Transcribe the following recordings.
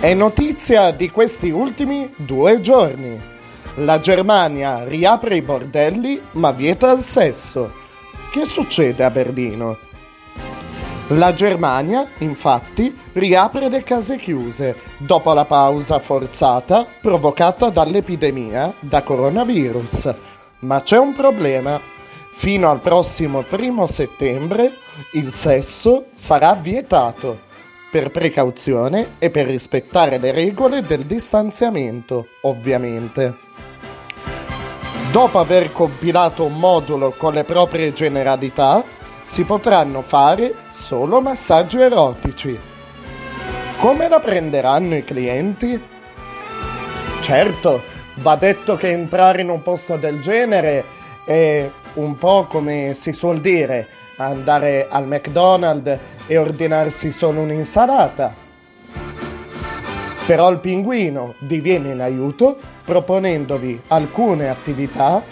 È notizia di questi ultimi due giorni. La Germania riapre i bordelli ma vieta il sesso. Che succede a Berlino? La Germania, infatti, riapre le case chiuse dopo la pausa forzata provocata dall'epidemia da coronavirus. Ma c'è un problema. Fino al prossimo primo settembre il sesso sarà vietato per precauzione e per rispettare le regole del distanziamento, ovviamente. Dopo aver compilato un modulo con le proprie generalità, si potranno fare solo massaggi erotici. Come la prenderanno i clienti? Certo, va detto che entrare in un posto del genere è un po' come si suol dire, andare al McDonald's e ordinarsi solo un'insalata. Però il pinguino vi viene in aiuto proponendovi alcune attività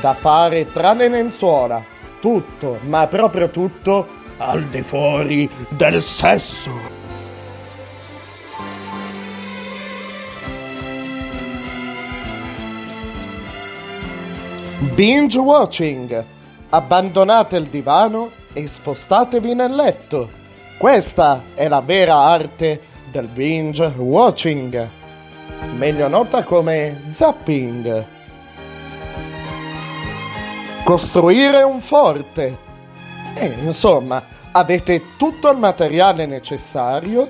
da fare tra le lenzuola, tutto, ma proprio tutto, al di fuori del sesso. Binge watching. Abbandonate il divano e spostatevi nel letto. Questa è la vera arte del binge watching, meglio nota come zapping. Costruire un forte. E insomma, avete tutto il materiale necessario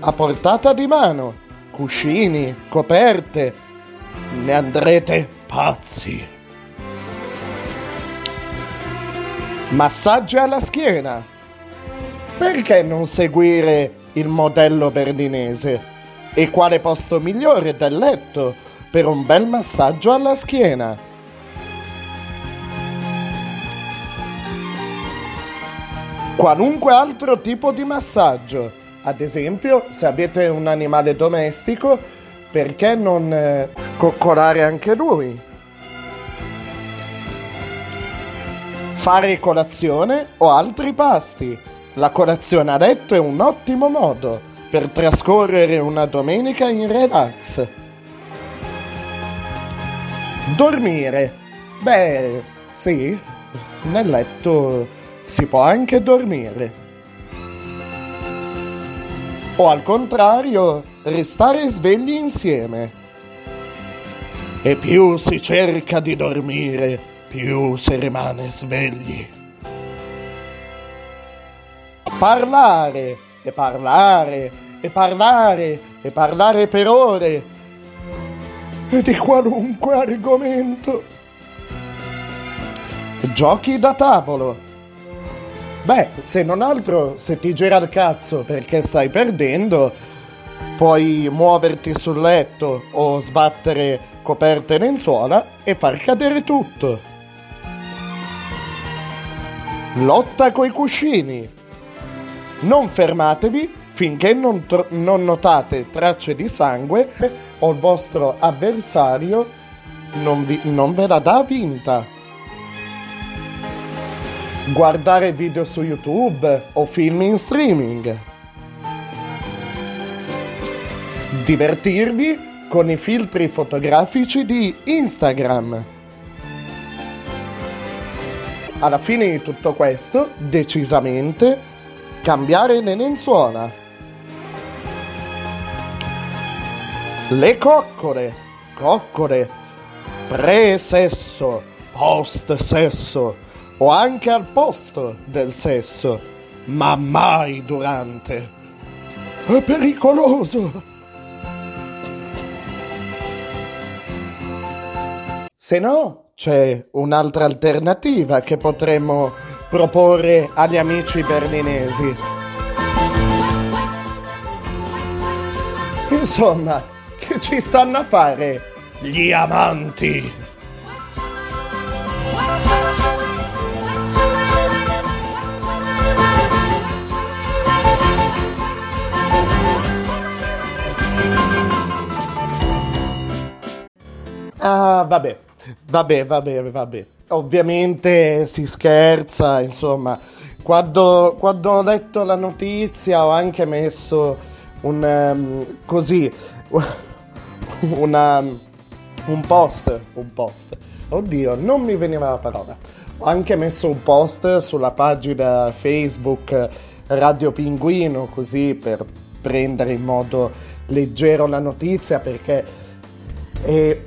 a portata di mano. Cuscini, coperte. Ne andrete pazzi. Massaggi alla schiena. Perché non seguire il modello berlinese? E quale posto migliore del letto per un bel massaggio alla schiena? Qualunque altro tipo di massaggio. Ad esempio, se avete un animale domestico, perché non eh, coccolare anche lui? Fare colazione o altri pasti. La colazione a letto è un ottimo modo per trascorrere una domenica in relax. Dormire. Beh, sì, nel letto si può anche dormire. O al contrario, restare svegli insieme. E più si cerca di dormire, più si rimane svegli. Parlare e parlare e parlare e parlare per ore e di qualunque argomento. Giochi da tavolo. Beh, se non altro, se ti gira il cazzo perché stai perdendo, puoi muoverti sul letto o sbattere coperte e lenzuola e far cadere tutto. Lotta coi cuscini. Non fermatevi finché non, tro- non notate tracce di sangue o il vostro avversario non, vi- non ve la dà vinta. Guardare video su YouTube o film in streaming. Divertirvi con i filtri fotografici di Instagram alla fine di tutto questo, decisamente, cambiare le lenzuola. Le coccole, coccole, pre-sesso, post-sesso o anche al posto del sesso, ma mai durante. È pericoloso. Se no, c'è un'altra alternativa che potremmo proporre agli amici berlinesi. Insomma, che ci stanno a fare gli amanti? Ah, vabbè. Vabbè, vabbè, vabbè. Ovviamente si scherza, insomma. Quando, quando ho letto la notizia ho anche messo un um, così una, un post, un post. Oddio, non mi veniva la parola. Ho anche messo un post sulla pagina Facebook Radio Pinguino così per prendere in modo leggero la notizia perché è,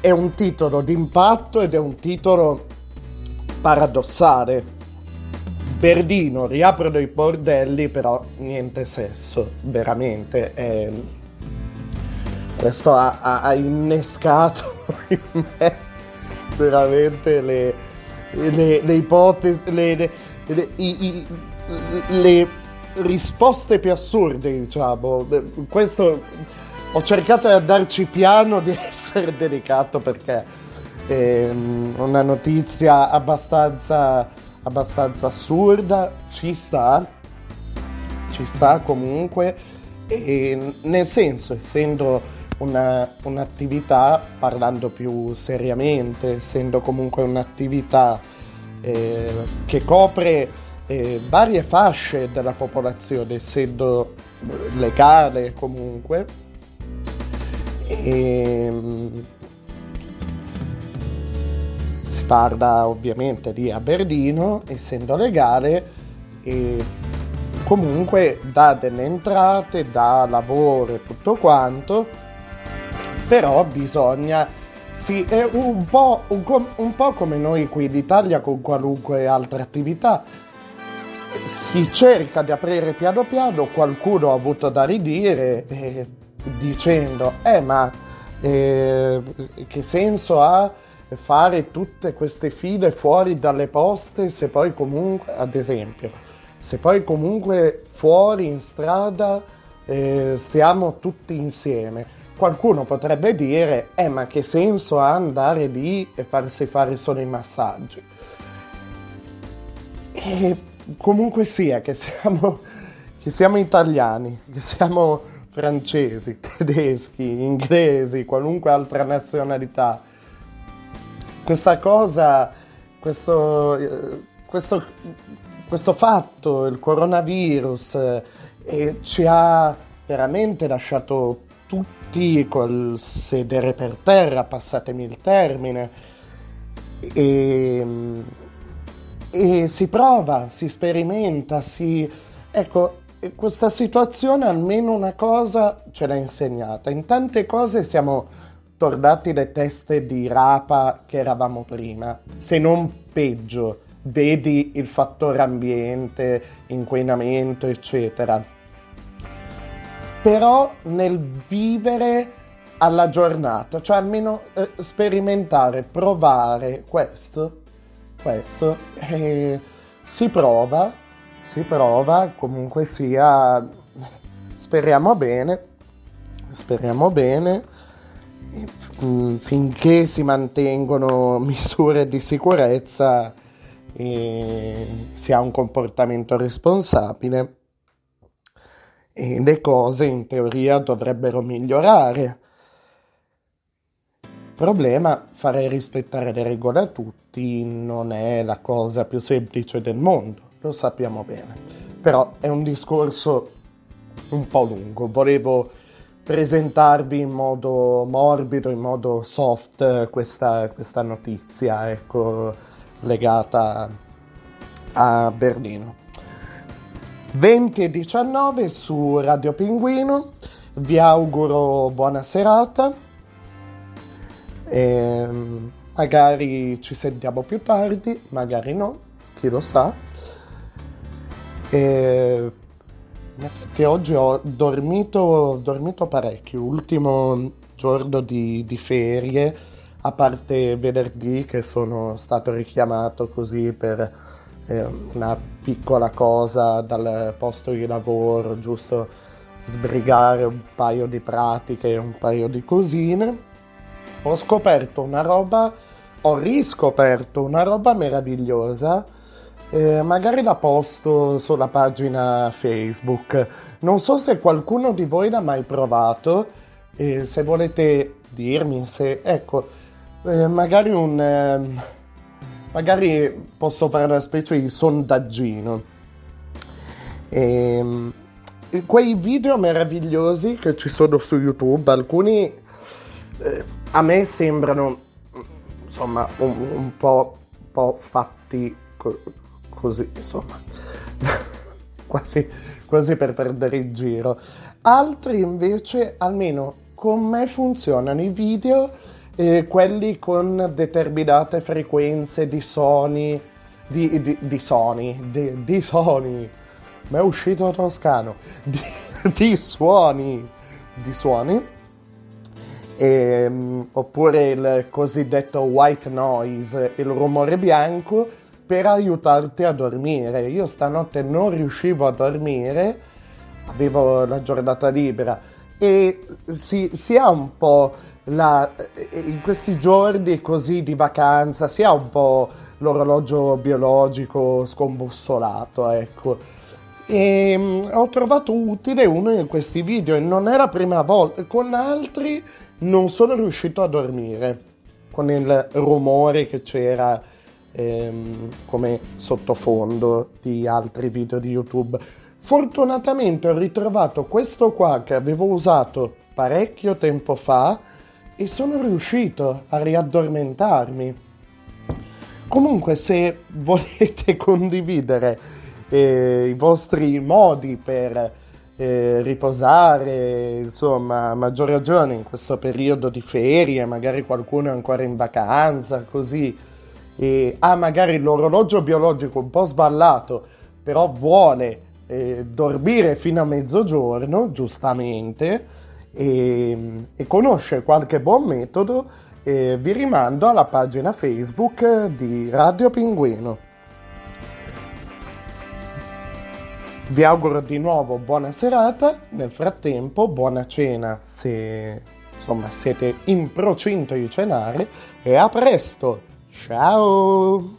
è un titolo d'impatto ed è un titolo paradossale. Berdino, riaprono i bordelli, però niente sesso, veramente. È... Questo ha, ha, ha, innescato in me veramente le, le, le ipotesi, le, i, i, le risposte più assurde, diciamo. Questo ho cercato di andarci piano, di essere delicato perché è una notizia abbastanza, abbastanza assurda, ci sta, ci sta comunque, e nel senso, essendo una, un'attività, parlando più seriamente, essendo comunque un'attività eh, che copre eh, varie fasce della popolazione, essendo legale comunque, e, si parla ovviamente di Aberdino, essendo legale, e comunque dà delle entrate, dà lavoro e tutto quanto, però bisogna, sì, è un po', un, un po' come noi qui in Italia con qualunque altra attività, si cerca di aprire piano piano, qualcuno ha avuto da ridire eh, dicendo, eh ma eh, che senso ha fare tutte queste file fuori dalle poste se poi comunque, ad esempio, se poi comunque fuori in strada eh, stiamo tutti insieme. Qualcuno potrebbe dire, eh ma che senso ha andare lì e farsi fare solo i massaggi? E comunque sia che siamo, che siamo italiani, che siamo francesi, tedeschi, inglesi, qualunque altra nazionalità, questa cosa, questo, questo, questo fatto, il coronavirus, eh, ci ha veramente lasciato tutti col sedere per terra, passatemi il termine, e, e si prova, si sperimenta, si... Ecco, questa situazione almeno una cosa ce l'ha insegnata. In tante cose siamo tornati le teste di rapa che eravamo prima, se non peggio. Vedi il fattore ambiente, inquinamento, eccetera. Però nel vivere alla giornata, cioè almeno eh, sperimentare, provare questo, questo, eh, si prova, si prova, comunque sia, speriamo bene, speriamo bene Mm, finché si mantengono misure di sicurezza e si ha un comportamento responsabile e le cose in teoria dovrebbero migliorare. Problema, fare rispettare le regole a tutti non è la cosa più semplice del mondo, lo sappiamo bene. Però è un discorso un po' lungo, volevo presentarvi in modo morbido, in modo soft questa, questa notizia ecco, legata a Berlino. 20 e 19 su Radio Pinguino, vi auguro buona serata e magari ci sentiamo più tardi, magari no, chi lo sa. E in effetti oggi ho dormito, dormito parecchio, ultimo giorno di, di, ferie, a parte venerdì che sono stato richiamato così per eh, una piccola cosa dal posto di lavoro, giusto sbrigare un paio di pratiche un paio di cosine. Ho scoperto una roba, ho riscoperto una roba meravigliosa eh, magari la posto sulla pagina Facebook. Non so se qualcuno di voi l'ha mai provato. Eh, se volete dirmi se ecco, eh, magari un ehm, magari posso fare una specie di sondaggino. Ehm, quei video meravigliosi che ci sono su YouTube, alcuni eh, a me sembrano insomma un, un po', po', fatti così, insomma, quasi, quasi per perdere il giro. Altri invece, almeno con me funzionano i video, eh, quelli con determinate frequenze di suoni, di, di, di suoni, di, di suoni, ma è uscito toscano, di, di suoni, di suoni, e, ehm, oppure il cosiddetto white noise, il rumore bianco, per aiutarti a dormire. Io stanotte non riuscivo a dormire, avevo la giornata libera e si, si ha un po' la, in questi giorni così di vacanza, si ha un po' l'orologio biologico scombussolato, ecco. E um, ho trovato utile uno di questi video e non è la prima volta, con altri non sono riuscito a dormire con il rumore che c'era ehm, come sottofondo di altri video di YouTube. Fortunatamente ho ritrovato questo qua che avevo usato parecchio tempo fa e sono riuscito a riaddormentarmi. Comunque se volete condividere eh, i vostri modi per eh, riposare, insomma, a maggior ragione in questo periodo di ferie, magari qualcuno è ancora in vacanza, così, e ha magari l'orologio biologico un po' sballato, però vuole eh, dormire fino a mezzogiorno, giustamente, e, e conosce qualche buon metodo, eh, vi rimando alla pagina Facebook di Radio Pinguino. Vi auguro di nuovo buona serata, nel frattempo buona cena se insomma siete in procinto di cenare e a presto! Ciao!